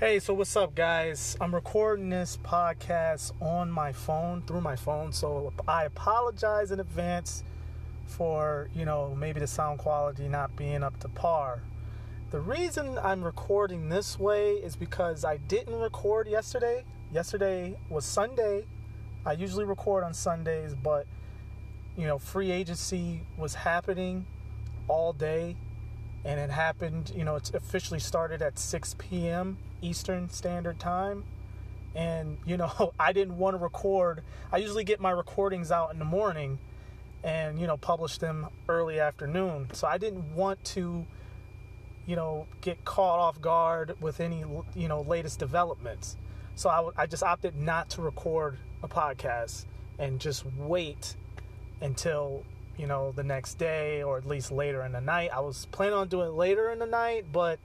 Hey, so what's up, guys? I'm recording this podcast on my phone, through my phone, so I apologize in advance for, you know, maybe the sound quality not being up to par. The reason I'm recording this way is because I didn't record yesterday. Yesterday was Sunday. I usually record on Sundays, but, you know, free agency was happening all day and it happened, you know, it's officially started at 6 p.m. Eastern Standard Time. And, you know, I didn't want to record. I usually get my recordings out in the morning and, you know, publish them early afternoon. So I didn't want to, you know, get caught off guard with any, you know, latest developments. So I, I just opted not to record a podcast and just wait until you know, the next day or at least later in the night. I was planning on doing it later in the night, but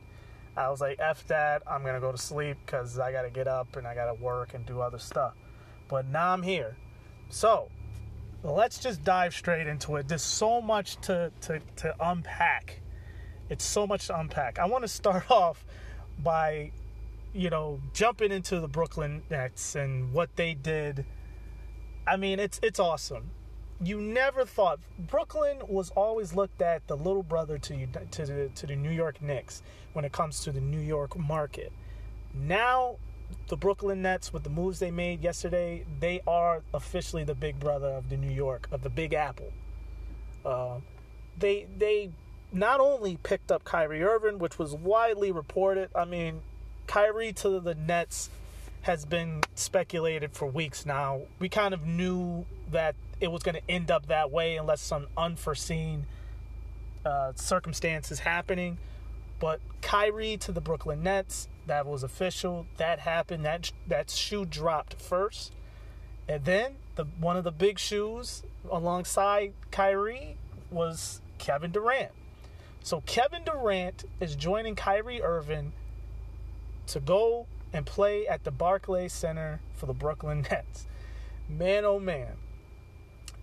I was like, F that. I'm to go to sleep because I got to get up and I got to work and do other stuff. But now I'm here. So let's just dive straight into it. There's so much to, to, to unpack. It's so much to unpack. I want to start off by, you know, jumping into the Brooklyn Nets and what they did. I mean, it's it's awesome you never thought Brooklyn was always looked at the little brother to you to the to the New York Knicks when it comes to the New York market. Now, the Brooklyn Nets with the moves they made yesterday, they are officially the big brother of the New York of the Big Apple. Uh, they they not only picked up Kyrie Irving, which was widely reported. I mean, Kyrie to the Nets has been speculated for weeks now. We kind of knew that it was going to end up that way unless some unforeseen uh, circumstances happening. But Kyrie to the Brooklyn Nets, that was official. That happened. That that shoe dropped first, and then the one of the big shoes alongside Kyrie was Kevin Durant. So Kevin Durant is joining Kyrie Irving to go and play at the Barclays Center for the Brooklyn Nets. Man, oh man.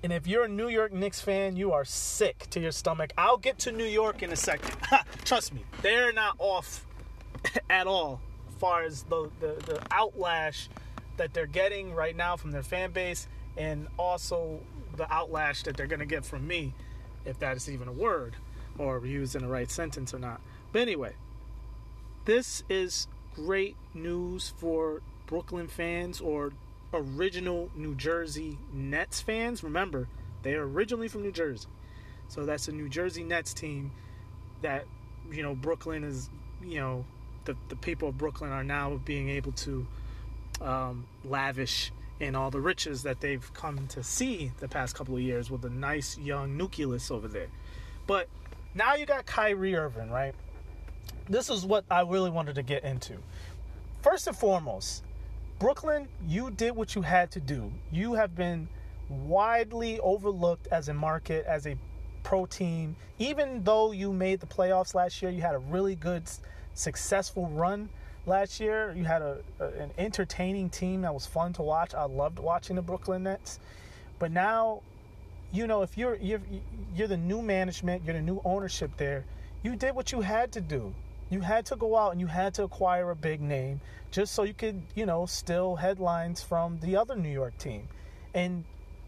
And if you're a New York Knicks fan, you are sick to your stomach. I'll get to New York in a second. Trust me, they're not off at all as far as the, the, the outlash that they're getting right now from their fan base and also the outlash that they're going to get from me, if that is even a word or used in the right sentence or not. But anyway, this is great news for Brooklyn fans or original New Jersey Nets fans. Remember, they are originally from New Jersey. So that's a New Jersey Nets team that, you know, Brooklyn is, you know, the, the people of Brooklyn are now being able to um, lavish in all the riches that they've come to see the past couple of years with a nice young nucleus over there. But now you got Kyrie Irving, right? This is what I really wanted to get into. First and foremost, Brooklyn, you did what you had to do. You have been widely overlooked as a market, as a pro team. Even though you made the playoffs last year, you had a really good, successful run last year. You had a, a, an entertaining team that was fun to watch. I loved watching the Brooklyn Nets. But now, you know, if you're you're you're the new management, you're the new ownership there. You did what you had to do. You had to go out and you had to acquire a big name just so you could, you know, steal headlines from the other New York team. And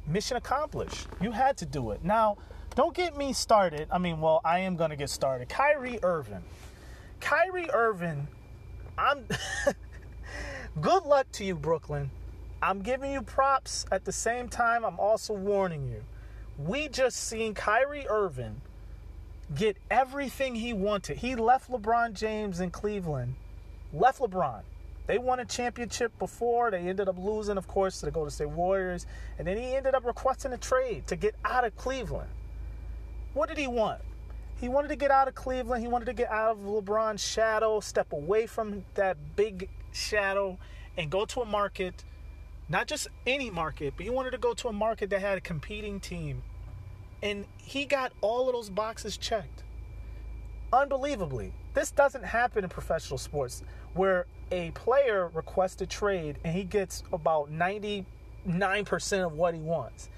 mission accomplished. You had to do it. Now, don't get me started. I mean, well, I am going to get started. Kyrie Irving. Kyrie Irving, I'm good luck to you, Brooklyn. I'm giving you props at the same time. I'm also warning you. We just seen Kyrie Irving get everything he wanted. He left LeBron James in Cleveland, left LeBron. They won a championship before. They ended up losing, of course, to the Golden State Warriors. And then he ended up requesting a trade to get out of Cleveland. What did he want? He wanted to get out of Cleveland. He wanted to get out of LeBron's shadow, step away from that big shadow, and go to a market, not just any market, but he wanted to go to a market that had a competing team and he got all of those boxes checked. Unbelievably. This doesn't happen in professional sports where a player requests a trade and he gets about 99% of what he wants.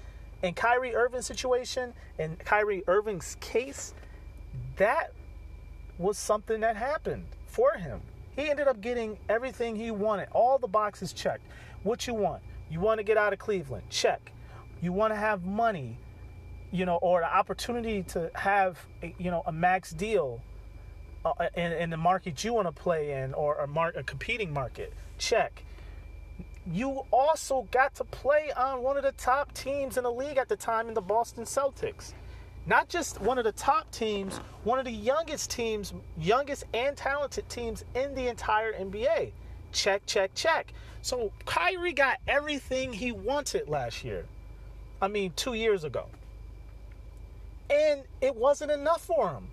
In Kyrie Irving's situation, in Kyrie Irving's case, that was something that happened for him. He ended up getting everything he wanted, all the boxes checked. What you want? You want to get out of Cleveland? Check. You want to have money, you know, or the opportunity to have, a, you know, a max deal uh, in, in, the market you want to play in or a, mar- a competing market? Check. You also got to play on one of the top teams in the league at the time in the Boston Celtics not just one of the top teams, one of the youngest teams, youngest and talented teams in the entire NBA. Check, check, check. So Kyrie got everything he wanted last year. I mean, two years ago. And it wasn't enough for him.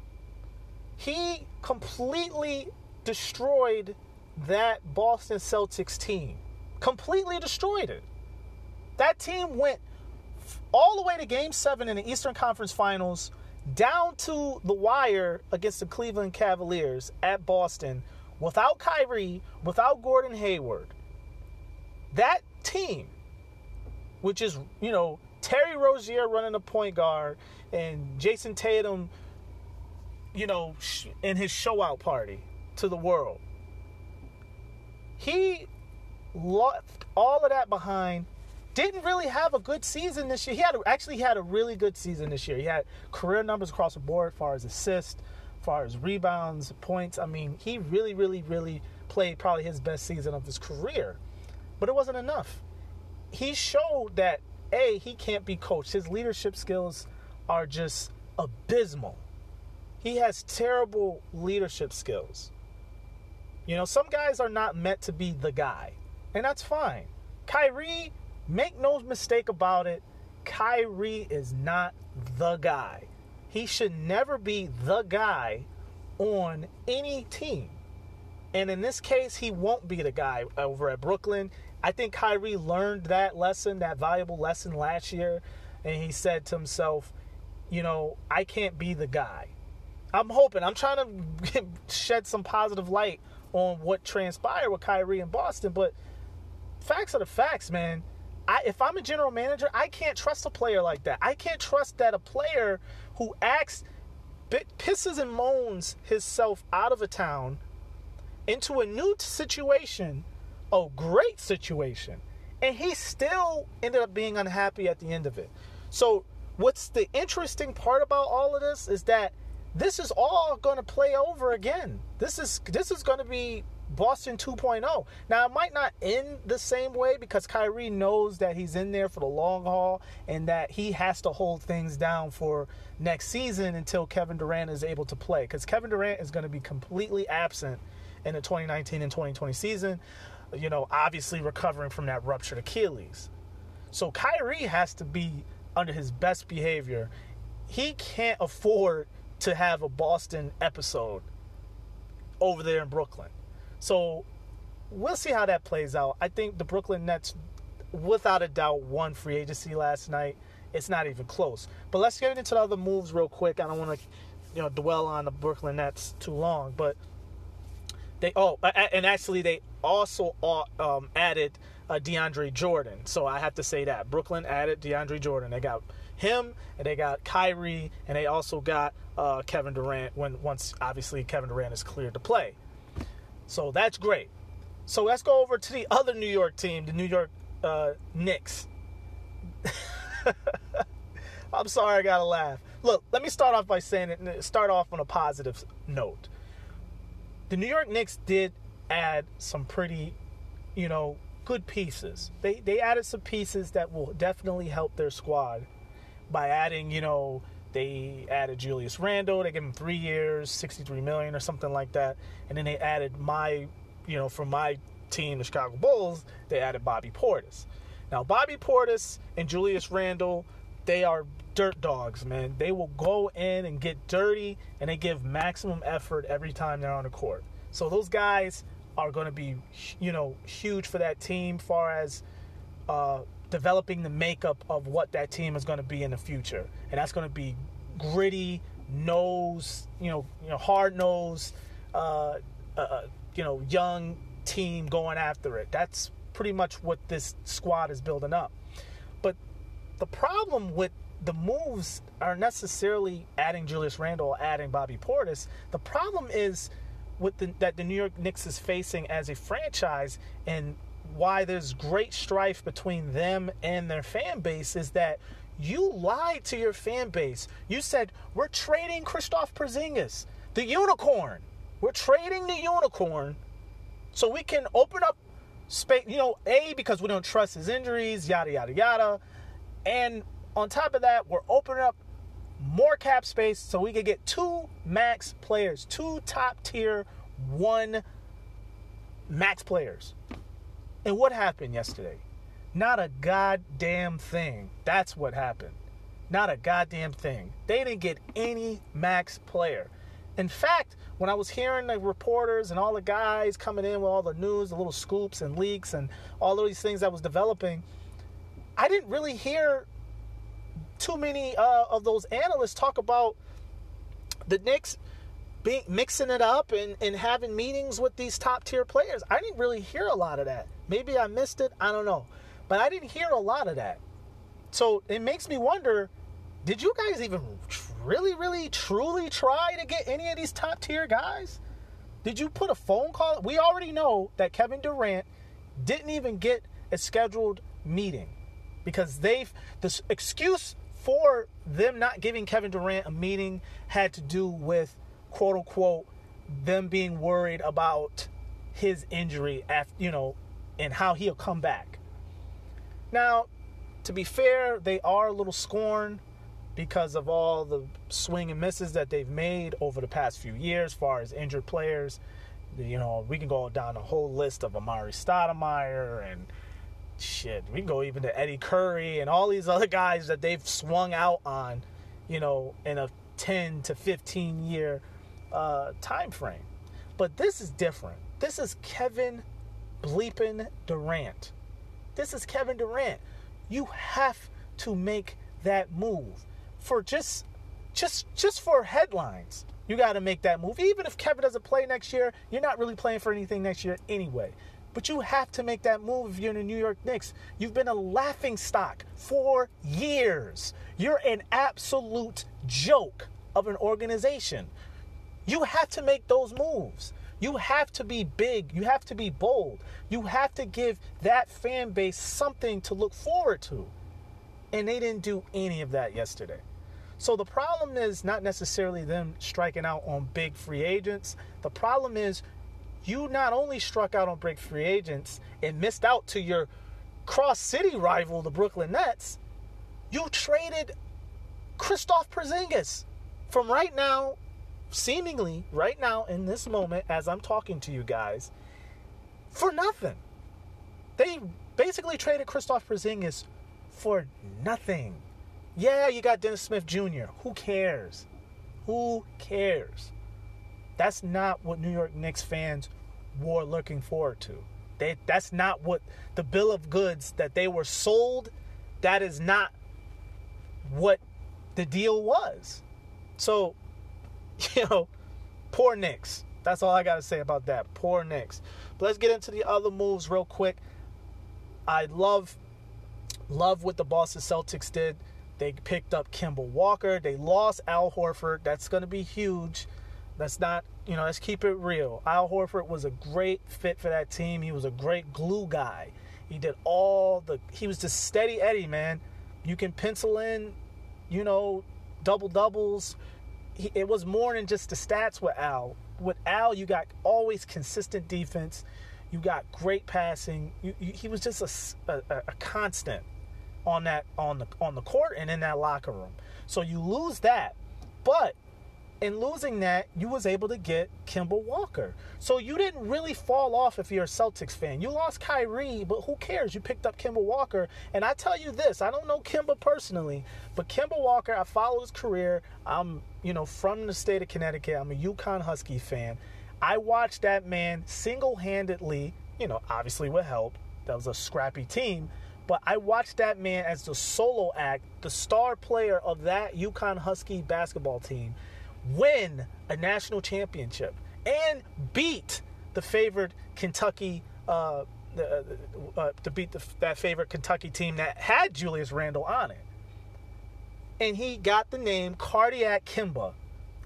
He completely destroyed that Boston Celtics team. Completely destroyed it. That team went all the way to game seven in the Eastern Conference Finals, down to the wire against the Cleveland Cavaliers at Boston without Kyrie, without Gordon Hayward. That team, which is, you know, Terry Rozier running the point guard and Jayson Tatum, you know, in his show out party to the world. He left all of that behind didn't really have a good season this year. He had actually had a really good season this year. He had career numbers across the board, as far as assists, as far as rebounds, points. I mean, he really, really, really played probably his best season of his career. But it wasn't enough. He showed that a he can't be coached. His leadership skills are just abysmal. He has terrible leadership skills. You know, some guys are not meant to be the guy, and that's fine. Kyrie Make no mistake about it, Kyrie is not the guy. He should never be the guy on any team. And in this case, he won't be the guy over at Brooklyn. I think Kyrie learned that lesson, that valuable lesson last year. And he said to himself, you know, I can't be the guy. I'm hoping, I'm trying to shed some positive light on what transpired with Kyrie in Boston. But facts are the facts, man. I, if I'm a general manager, I can't trust a player like that. I can't trust that a player who acts, pisses and moans himself out of a town into a new situation, a great situation, and he still ended up being unhappy at the end of it. So, what's the interesting part about all of this is that this is all going to play over again. This is this is going to be Boston 2.0. Now, it might not end the same way because Kyrie knows that he's in there for the long haul and that he has to hold things down for next season until Kevin Durant is able to play. Because Kevin Durant is going to be completely absent in the 2019 and 2020 season, you know, obviously recovering from that ruptured Achilles. So Kyrie has to be under his best behavior. He can't afford to have a Boston episode over there in Brooklyn. So we'll see how that plays out. I think the Brooklyn Nets, without a doubt, won free agency last night. It's not even close. But let's get into the other moves real quick. I don't want to, you know, dwell on the Brooklyn Nets too long. But they oh, and actually they also uh, um, added uh, DeAndre Jordan. So I have to say that Brooklyn added DeAndre Jordan. They got him and they got Kyrie and they also got uh, Kevin Durant when once obviously Kevin Durant is cleared to play. So that's great. So let's go over to the other New York team, the New York uh, Knicks. I'm sorry, I gotta laugh. Look, let me start off by saying it. Start off on a positive note. The New York Knicks did add some pretty, you know, good pieces. They they added some pieces that will definitely help their squad by adding, you know, they added Julius Randle. They gave him three years, 63 million or something like that. And then they added my, you know, from my team, the Chicago Bulls, they added Bobby Portis. Now, Bobby Portis and Julius Randle, they are dirt dogs, man. They will go in and get dirty, and they give maximum effort every time they're on the court. So those guys are going to be, you know, huge for that team, far as uh, developing the makeup of what that team is going to be in the future, and that's going to be gritty, nose, you know, you know, hard nosed, uh, uh, uh, you know, young team going after it. That's pretty much what this squad is building up. But the problem with the moves are necessarily adding Julius Randle, adding Bobby Portis. The problem is with the, that the New York Knicks is facing as a franchise and why there's great strife between them and their fan base is that you lied to your fan base. You said we're trading Kristaps Porzingis, the unicorn. We're trading the unicorn so we can open up space. You know, a because we don't trust his injuries, yada yada yada, and on top of that, we're opening up more cap space so we could get two max players, two top tier one max players. And what happened yesterday? Not a goddamn thing. That's what happened. Not a goddamn thing. They didn't get any max player. In fact, when I was hearing the reporters and all the guys coming in with all the news, the little scoops and leaks and all of these things that was developing, I didn't really hear too many uh, of those analysts talk about the Knicks being mixing it up and, and having meetings with these top tier players. I didn't really hear a lot of that. Maybe I missed it. I don't know. But I didn't hear a lot of that. So it makes me wonder did you guys even really, really, truly try to get any of these top tier guys? Did you put a phone call? We already know that Kevin Durant didn't even get a scheduled meeting because they've the excuse for them not giving Kevin Durant a meeting had to do with quote unquote them being worried about his injury after you know and how he'll come back. Now, to be fair, they are a little scorned because of all the swing and misses that they've made over the past few years, as far as injured players. You know, we can go down a whole list of Amar'e Stoudemire and shit. We can go even to Eddie Curry and all these other guys that they've swung out on, you know, in a 10 to 15 year uh, time frame. But this is different. This is Kevin bleeping Durant. This is Kevin Durant. You have to make that move for just just just for headlines. You got to make that move. Even if Kevin doesn't play next year, you're not really playing for anything next year anyway. But you have to make that move if you're in the New York Knicks. You've been a laughing stock for years. You're an absolute joke of an organization. You have to make those moves. You have to be big. You have to be bold. You have to give that fan base something to look forward to. And they didn't do any of that yesterday. So the problem is not necessarily them striking out on big free agents. The problem is you not only struck out on big free agents and missed out to your cross city rival, the Brooklyn Nets, you traded Kristaps Porzingis from right now, seemingly right now in this moment as I'm talking to you guys, for nothing. They basically traded Kristaps Porzingis for nothing. Yeah, you got Dennis Smith Jr. Who cares? Who cares? That's not what New York Knicks fans were looking forward to. They, that's not what the bill of goods that they were sold. That is not what the deal was. So, you know, poor Knicks. That's all I got to say about that. Poor Knicks. But let's get into the other moves real quick. I love, love what the Boston Celtics did. They picked up Kemba Walker. They lost Al Horford. That's going to be huge. Let's not, you know, let's keep it real. Al Horford was a great fit for that team. He was a great glue guy. He did all the, he was just steady Eddie, man. You can pencil in, you know, double doubles. It was more than just the stats with Al. With Al, you got always consistent defense. You got great passing. You, you, he was just a, a, a constant on that on the on the court and in that locker room. So you lose that, but in losing that, you was able to get Kemba Walker. So you didn't really fall off if you're a Celtics fan. You lost Kyrie, but who cares? You picked up Kemba Walker. And I tell you this, I don't know Kemba personally, but Kemba Walker, I follow his career. I'm, you know, from the state of Connecticut. I'm a UConn Husky fan. I watched that man single-handedly, you know, obviously with help. That was a scrappy team. But I watched that man as the solo act, the star player of that UConn Husky basketball team, win a national championship and beat the favored Kentucky, uh, uh, uh, to beat the, that favorite Kentucky team that had Julius Randle on it. And he got the name Cardiac Kemba.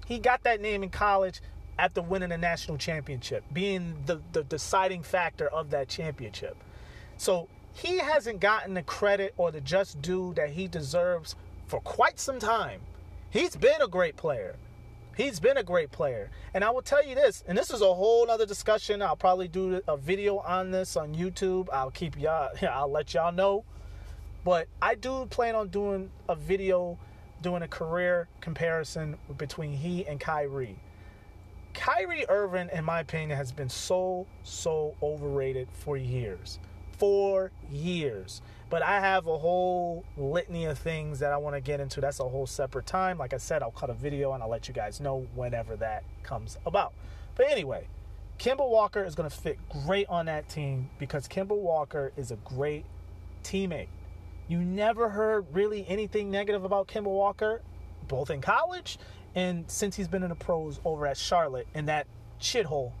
He got that name in college after winning a national championship, being the, the deciding factor of that championship. So he hasn't gotten the credit or the just due that he deserves for quite some time. He's been a great player. He's been a great player. And I will tell you this, and this is a whole other discussion. I'll probably do a video on this on YouTube. I'll keep y'all, I'll let y'all know. But I do plan on doing a video doing a career comparison between he and Kyrie. Kyrie Irving, in my opinion, has been so, so overrated for years. For years. But I have a whole litany of things that I want to get into. That's a whole separate time. Like I said, I'll cut a video and I'll let you guys know whenever that comes about. But anyway, Kemba Walker is going to fit great on that team because Kemba Walker is a great teammate. You never heard really anything negative about Kemba Walker, both in college and since he's been in the pros over at Charlotte in that shithole,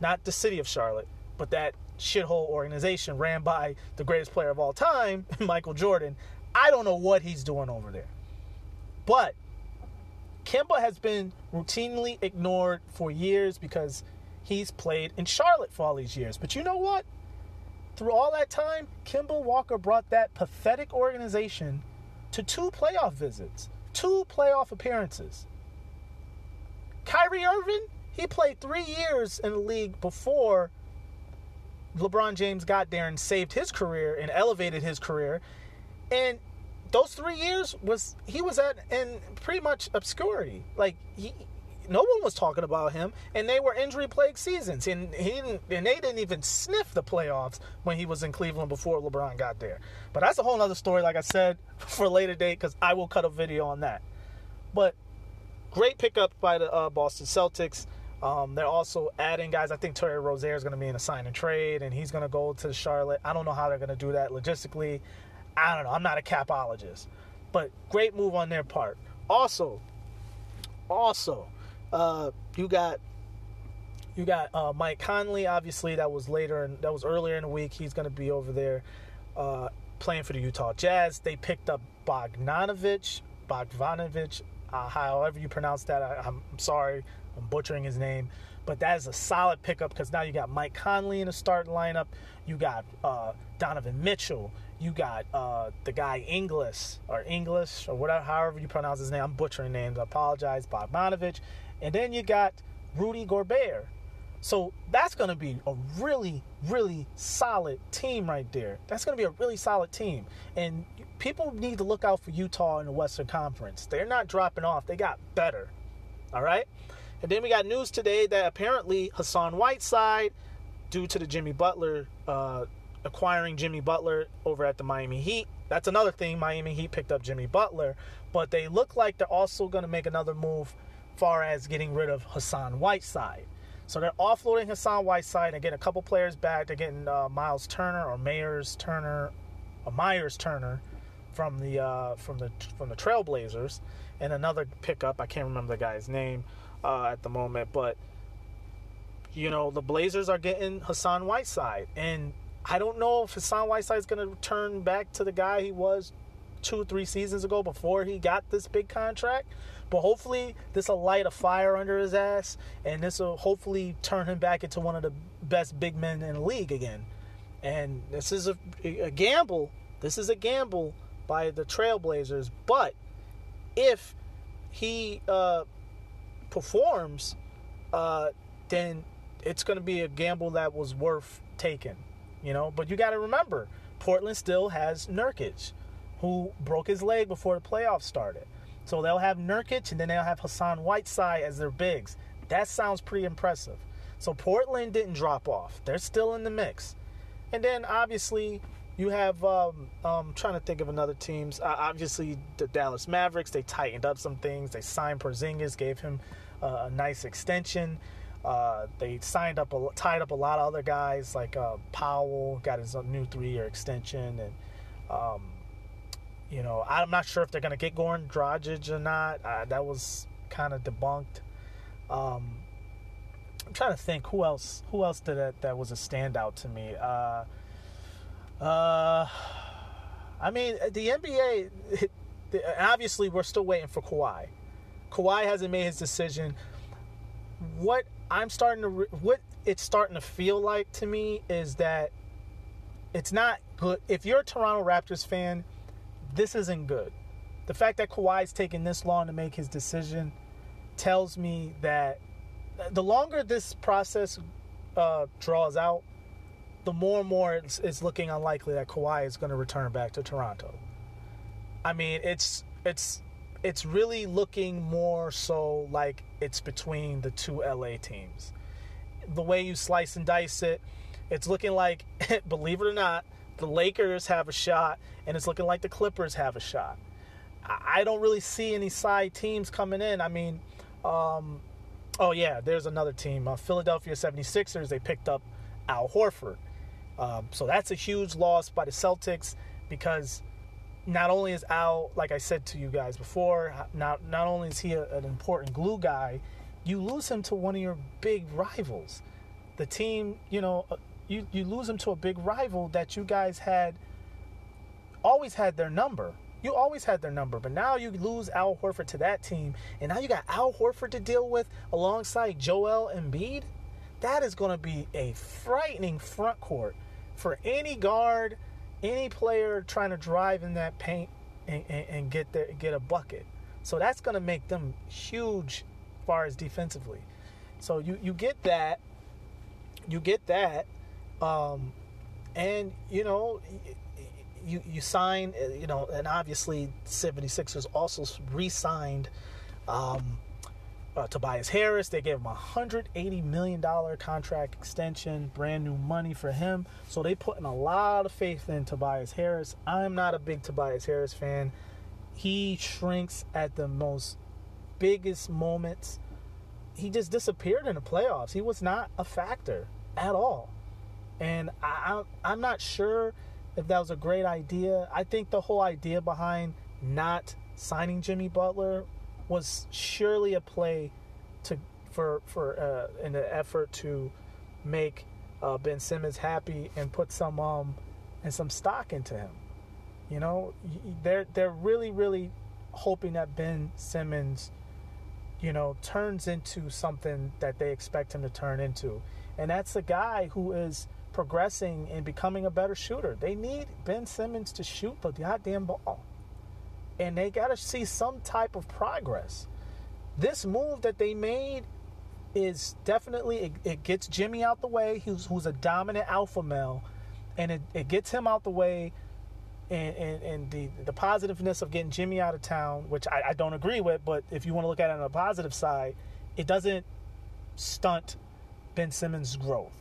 not the city of Charlotte, but that shithole organization ran by the greatest player of all time, Michael Jordan. I don't know what he's doing over there. But Kemba has been routinely ignored for years because he's played in Charlotte for all these years. But you know what? Through all that time, Kemba Walker brought that pathetic organization to two playoff visits, two playoff appearances. Kyrie Irving, he played three years in the league before LeBron James got there and saved his career and elevated his career. And those three years was he was at in pretty much obscurity. Like he no one was talking about him, and they were injury plagued seasons, and he didn't, and they didn't even sniff the playoffs when he was in Cleveland before LeBron got there. But that's a whole other story, like I said, for later date because I will cut a video on that. But great pickup by the uh, Boston Celtics. Um, they're also adding guys. I think Terry Rozier is going to be in a sign and trade, and he's going to go to Charlotte. I don't know how they're going to do that logistically. I don't know. I'm not a capologist, but great move on their part. Also, also, uh, you got you got uh, Mike Conley. Obviously, that was later and that was earlier in the week. He's going to be over there uh, playing for the Utah Jazz. They picked up Bogdanovich, Bogdanovich, uh, however you pronounce that. I, I'm sorry, I'm butchering his name, but that is a solid pickup because now you got Mike Conley in the starting lineup. You got uh, Donovan Mitchell. You got uh, the guy Ingles or English or whatever, however you pronounce his name. I'm butchering names. I apologize. Bogdanovich. And then you got Rudy Gobert. So that's going to be a really, really solid team right there. That's going to be a really solid team. And people need to look out for Utah in the Western Conference. They're not dropping off, they got better. All right? And then we got news today that apparently Hassan Whiteside, due to the Jimmy Butler, uh, acquiring Jimmy Butler over at the Miami Heat, that's another thing. Miami Heat picked up Jimmy Butler, but they look like they're also going to make another move far as getting rid of Hassan Whiteside. So they're offloading Hassan Whiteside and getting a couple players back. They're getting uh, Miles Turner or Mayers Turner, or Myers Turner from the uh, from the from the Trailblazers, and another pickup. I can't remember the guy's name uh, at the moment, but you know the Blazers are getting Hassan Whiteside, and I don't know if Hassan Whiteside is going to turn back to the guy he was two, three seasons ago before he got this big contract. But hopefully, this will light a fire under his ass, and this will hopefully turn him back into one of the best big men in the league again. And this is a, a gamble. This is a gamble by the Trailblazers. But if he uh, performs, uh, then it's going to be a gamble that was worth taking. You know, but you got to remember, Portland still has Nurkic, who broke his leg before the playoffs started. So they'll have Nurkic and then they'll have Hassan Whiteside as their bigs. That sounds pretty impressive. So Portland didn't drop off. They're still in the mix. And then obviously you have um, um trying to think of another teams. Uh, obviously the Dallas Mavericks. They tightened up some things. They signed Porzingis, gave him uh, a nice extension. Uh, they signed up, a, tied up a lot of other guys like uh, Powell, got his new three-year extension, and um, you know, I'm not sure if they're going to get Goran Dragic or not. Uh, that was kind of debunked. Um, I'm trying to think who else. Who else did that? That was a standout to me. Uh, uh, I mean, the NBA. Obviously, we're still waiting for Kawhi. Kawhi hasn't made his decision. What I'm starting to what it's starting to feel like to me is that it's not good. If you're a Toronto Raptors fan, this isn't good. The fact that Kawhi's taking this long to make his decision tells me that the longer this process uh, draws out, the more and more it's, it's looking unlikely that Kawhi is going to return back to Toronto. I mean, it's it's it's really looking more so like it's between the two LA teams. The way you slice and dice it, it's looking like, believe it or not, the Lakers have a shot, and it's looking like the Clippers have a shot. I don't really see any side teams coming in. I mean, um, oh yeah, there's another team, uh, Philadelphia 76ers. They picked up Al Horford. Um, so that's a huge loss by the Celtics because not only is Al, like I said to you guys before, not not only is he a, an important glue guy, you lose him to one of your big rivals. The team, you know, uh, you you lose him to a big rival that you guys had always had their number. You always had their number, but now you lose Al Horford to that team, and now you got Al Horford to deal with alongside Joel Embiid. That is going to be a frightening front court for any guard any player trying to drive in that paint and, and, and get there, get a bucket. So that's going to make them huge as far as defensively. So you, you get that, you get that, um, and you know you you sign you know and obviously 76ers also re-signed um, uh, Tobias Harris. They gave him a $180 million contract extension, brand new money for him. So they put in a lot of faith in Tobias Harris. I'm not a big Tobias Harris fan. He shrinks at the most biggest moments. He just disappeared in the playoffs. He was not a factor at all. And I, I'm not sure if that was a great idea. I think the whole idea behind not signing Jimmy Butler was surely a play to for for uh, in an effort to make uh, Ben Simmons happy and put some um and some stock into him. You know, they're they're really really hoping that Ben Simmons, you know, turns into something that they expect him to turn into, and that's a guy who is progressing and becoming a better shooter. They need Ben Simmons to shoot the goddamn ball and they got to see some type of progress. This move that they made is definitely it, it gets Jimmy out the way, who's who's a dominant alpha male, and it, it gets him out the way. And, and, and the the positiveness of getting Jimmy out of town, which I, I don't agree with, but if you want to look at it on a positive side, it doesn't stunt Ben Simmons' growth.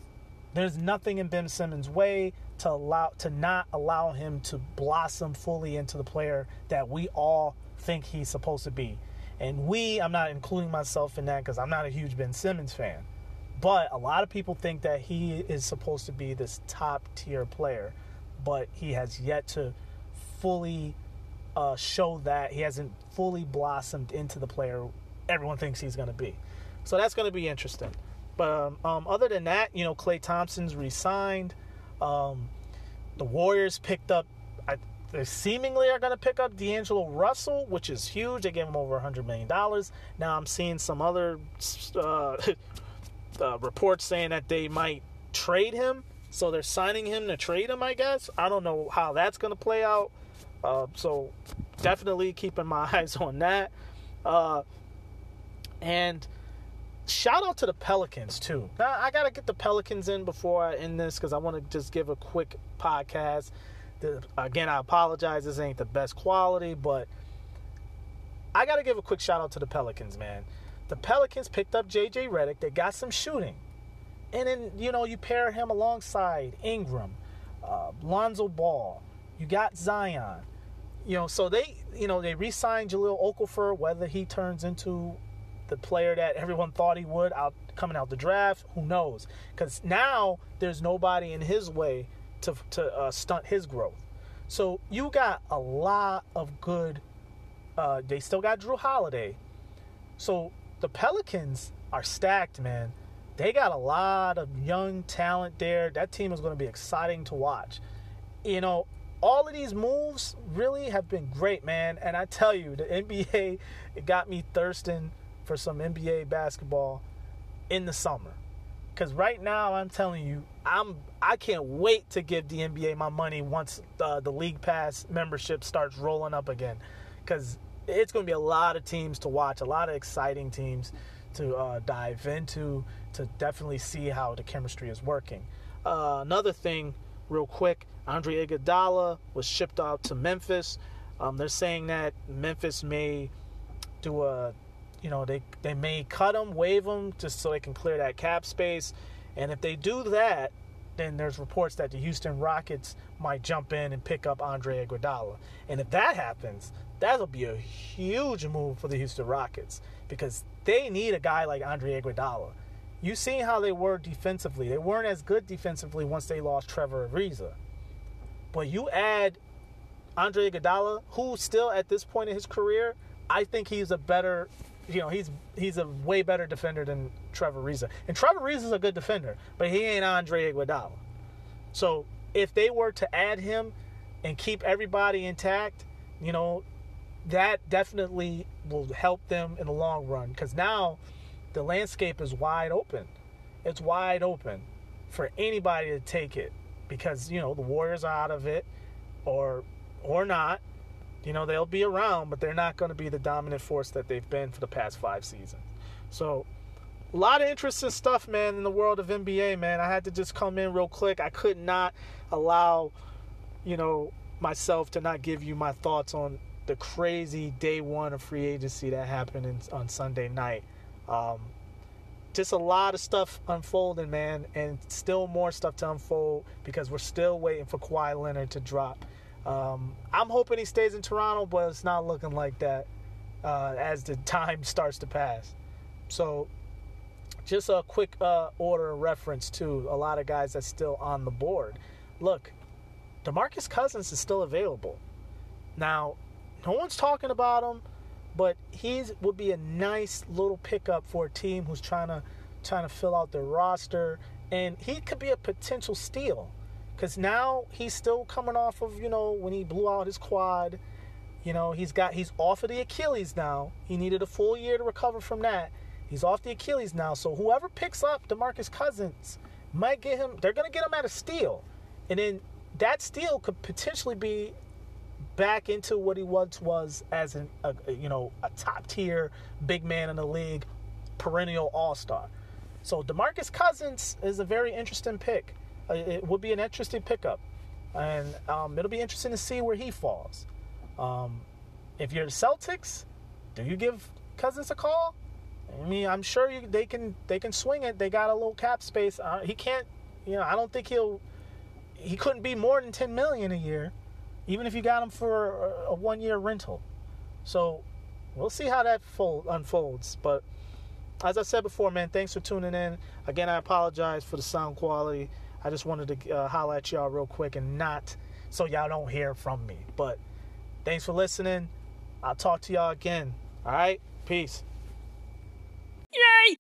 There's nothing in Ben Simmons' way to allow to not allow him to blossom fully into the player that we all think he's supposed to be. And we, I'm not including myself in that because I'm not a huge Ben Simmons fan. But a lot of people think that he is supposed to be this top tier player, but he has yet to fully uh, show that he hasn't fully blossomed into the player everyone thinks he's going to be. So that's going to be interesting. But um, um, other than that, you know, Klay Thompson's re-signed. Um, the Warriors picked up, I, they seemingly are going to pick up D'Angelo Russell, which is huge. They gave him over $100 million. Now I'm seeing some other uh, uh, reports saying that they might trade him. So they're signing him to trade him, I guess. I don't know how that's going to play out. Uh, so definitely keeping my eyes on that. Uh, and shout out to the Pelicans too. Now, I gotta get the Pelicans in before I end this because I want to just give a quick podcast. The, again, I apologize. This ain't the best quality, but I gotta give a quick shout out to the Pelicans, man. The Pelicans picked up JJ Redick. They got some shooting, and then you know you pair him alongside Ingram, uh, Lonzo Ball. You got Zion. You know, so they, you know, they re-signed Jahlil Okafor. Whether he turns into the player that everyone thought he would out coming out the draft. Who knows? Because now there's nobody in his way to to uh, stunt his growth. So you got a lot of good. Uh, they still got Jrue Holiday. So the Pelicans are stacked, man. They got a lot of young talent there. That team is going to be exciting to watch. You know, all of these moves really have been great, man. And I tell you, the NBA it got me thirsting for some NBA basketball. in the summer. Because right now, I'm telling you, I'm I can't wait to give the NBA my money once the, the league pass membership starts rolling up again. Because it's going to be a lot of teams to watch, a lot of exciting teams to uh, dive into to definitely see how the chemistry is working. Uh, another thing, real quick, Andre Iguodala was shipped out to Memphis. Um, they're saying that Memphis may do a you know they they may cut them, waive them, just so they can clear that cap space. And if they do that, then there's reports that the Houston Rockets might jump in and pick up Andre Iguodala. And if that happens, that'll be a huge move for the Houston Rockets because they need a guy like Andre Iguodala. You seen how they were defensively. They weren't as good defensively once they lost Trevor Ariza. But you add Andre Iguodala, who still at this point in his career, I think he's a better you know, he's he's a way better defender than Trevor Ariza. And Trevor Ariza is a good defender, but he ain't Andre Iguodala. So if they were to add him and keep everybody intact, you know, that definitely will help them in the long run because now the landscape is wide open. It's wide open for anybody to take it because you know the Warriors are out of it, or or not. You know, they'll be around, but they're not going to be the dominant force that they've been for the past five seasons. So, a lot of interesting stuff, man, in the world of NBA, man. I had to just come in real quick. I could not allow, you know, myself to not give you my thoughts on the crazy day one of free agency that happened in, on Sunday night. Um, just a lot of stuff unfolding, man, and still more stuff to unfold because we're still waiting for Kawhi Leonard to drop. Um, I'm hoping he stays in Toronto, but it's not looking like that uh, as the time starts to pass. So, just a quick uh, order reference to a lot of guys that's still on the board. Look, Demarcus Cousins is still available. Now, no one's talking about him, but he would be a nice little pickup for a team who's trying to trying to fill out their roster, and he could be a potential steal because now he's still coming off of you know when he blew out his quad. You know he's got he's off of the achilles now. He needed a full year to recover from that. He's off the achilles now. So whoever picks up demarcus cousins might get him they're to get him at a steal and then that steal could potentially be back into what he once was as an a, you know a top tier big man in the league perennial all-star. So demarcus cousins is a very interesting pick it would be an interesting pickup, and um, it'll be interesting to see where he falls. Um, if you're Celtics, do you give Cousins a call? I mean, I'm sure you, they can they can swing it. They got a little cap space. Uh, he can't, you know, I don't think he'll. He couldn't be more than 10 million a year, even if you got him for a, a one year rental. So we'll see how that fold, unfolds. But as I said before, man, thanks for tuning in. Again, I apologize for the sound quality. I just wanted to uh, holler at y'all real quick and not so y'all don't hear from me. But thanks for listening. I'll talk to y'all again. All right. Peace. Yay!